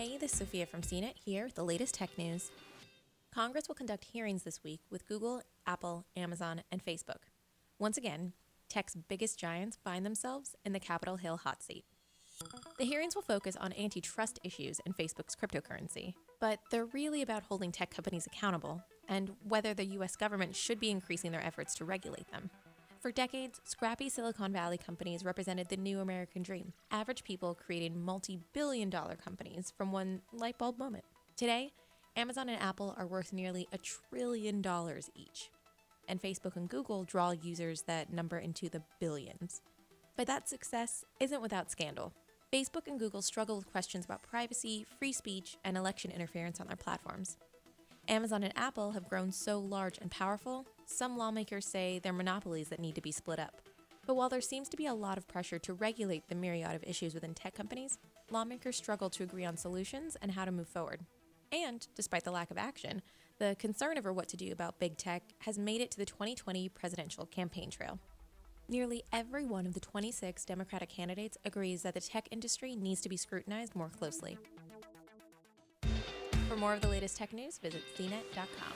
Hey, this is Sophia from CNET here with the latest tech news. Congress will conduct hearings this week with Google, Apple, Amazon, and Facebook. Once again, tech's biggest giants find themselves in the Capitol Hill hot seat. The hearings will focus on antitrust issues and Facebook's cryptocurrency, but they're really about holding tech companies accountable and whether the US government should be increasing their efforts to regulate them. For decades, scrappy Silicon Valley companies represented the new American dream. Average people created multi billion dollar companies from one light bulb moment. Today, Amazon and Apple are worth nearly a trillion dollars each. And Facebook and Google draw users that number into the billions. But that success isn't without scandal. Facebook and Google struggle with questions about privacy, free speech, and election interference on their platforms. Amazon and Apple have grown so large and powerful, some lawmakers say they're monopolies that need to be split up. But while there seems to be a lot of pressure to regulate the myriad of issues within tech companies, lawmakers struggle to agree on solutions and how to move forward. And despite the lack of action, the concern over what to do about big tech has made it to the 2020 presidential campaign trail. Nearly every one of the 26 Democratic candidates agrees that the tech industry needs to be scrutinized more closely. For more of the latest tech news, visit cnet.com.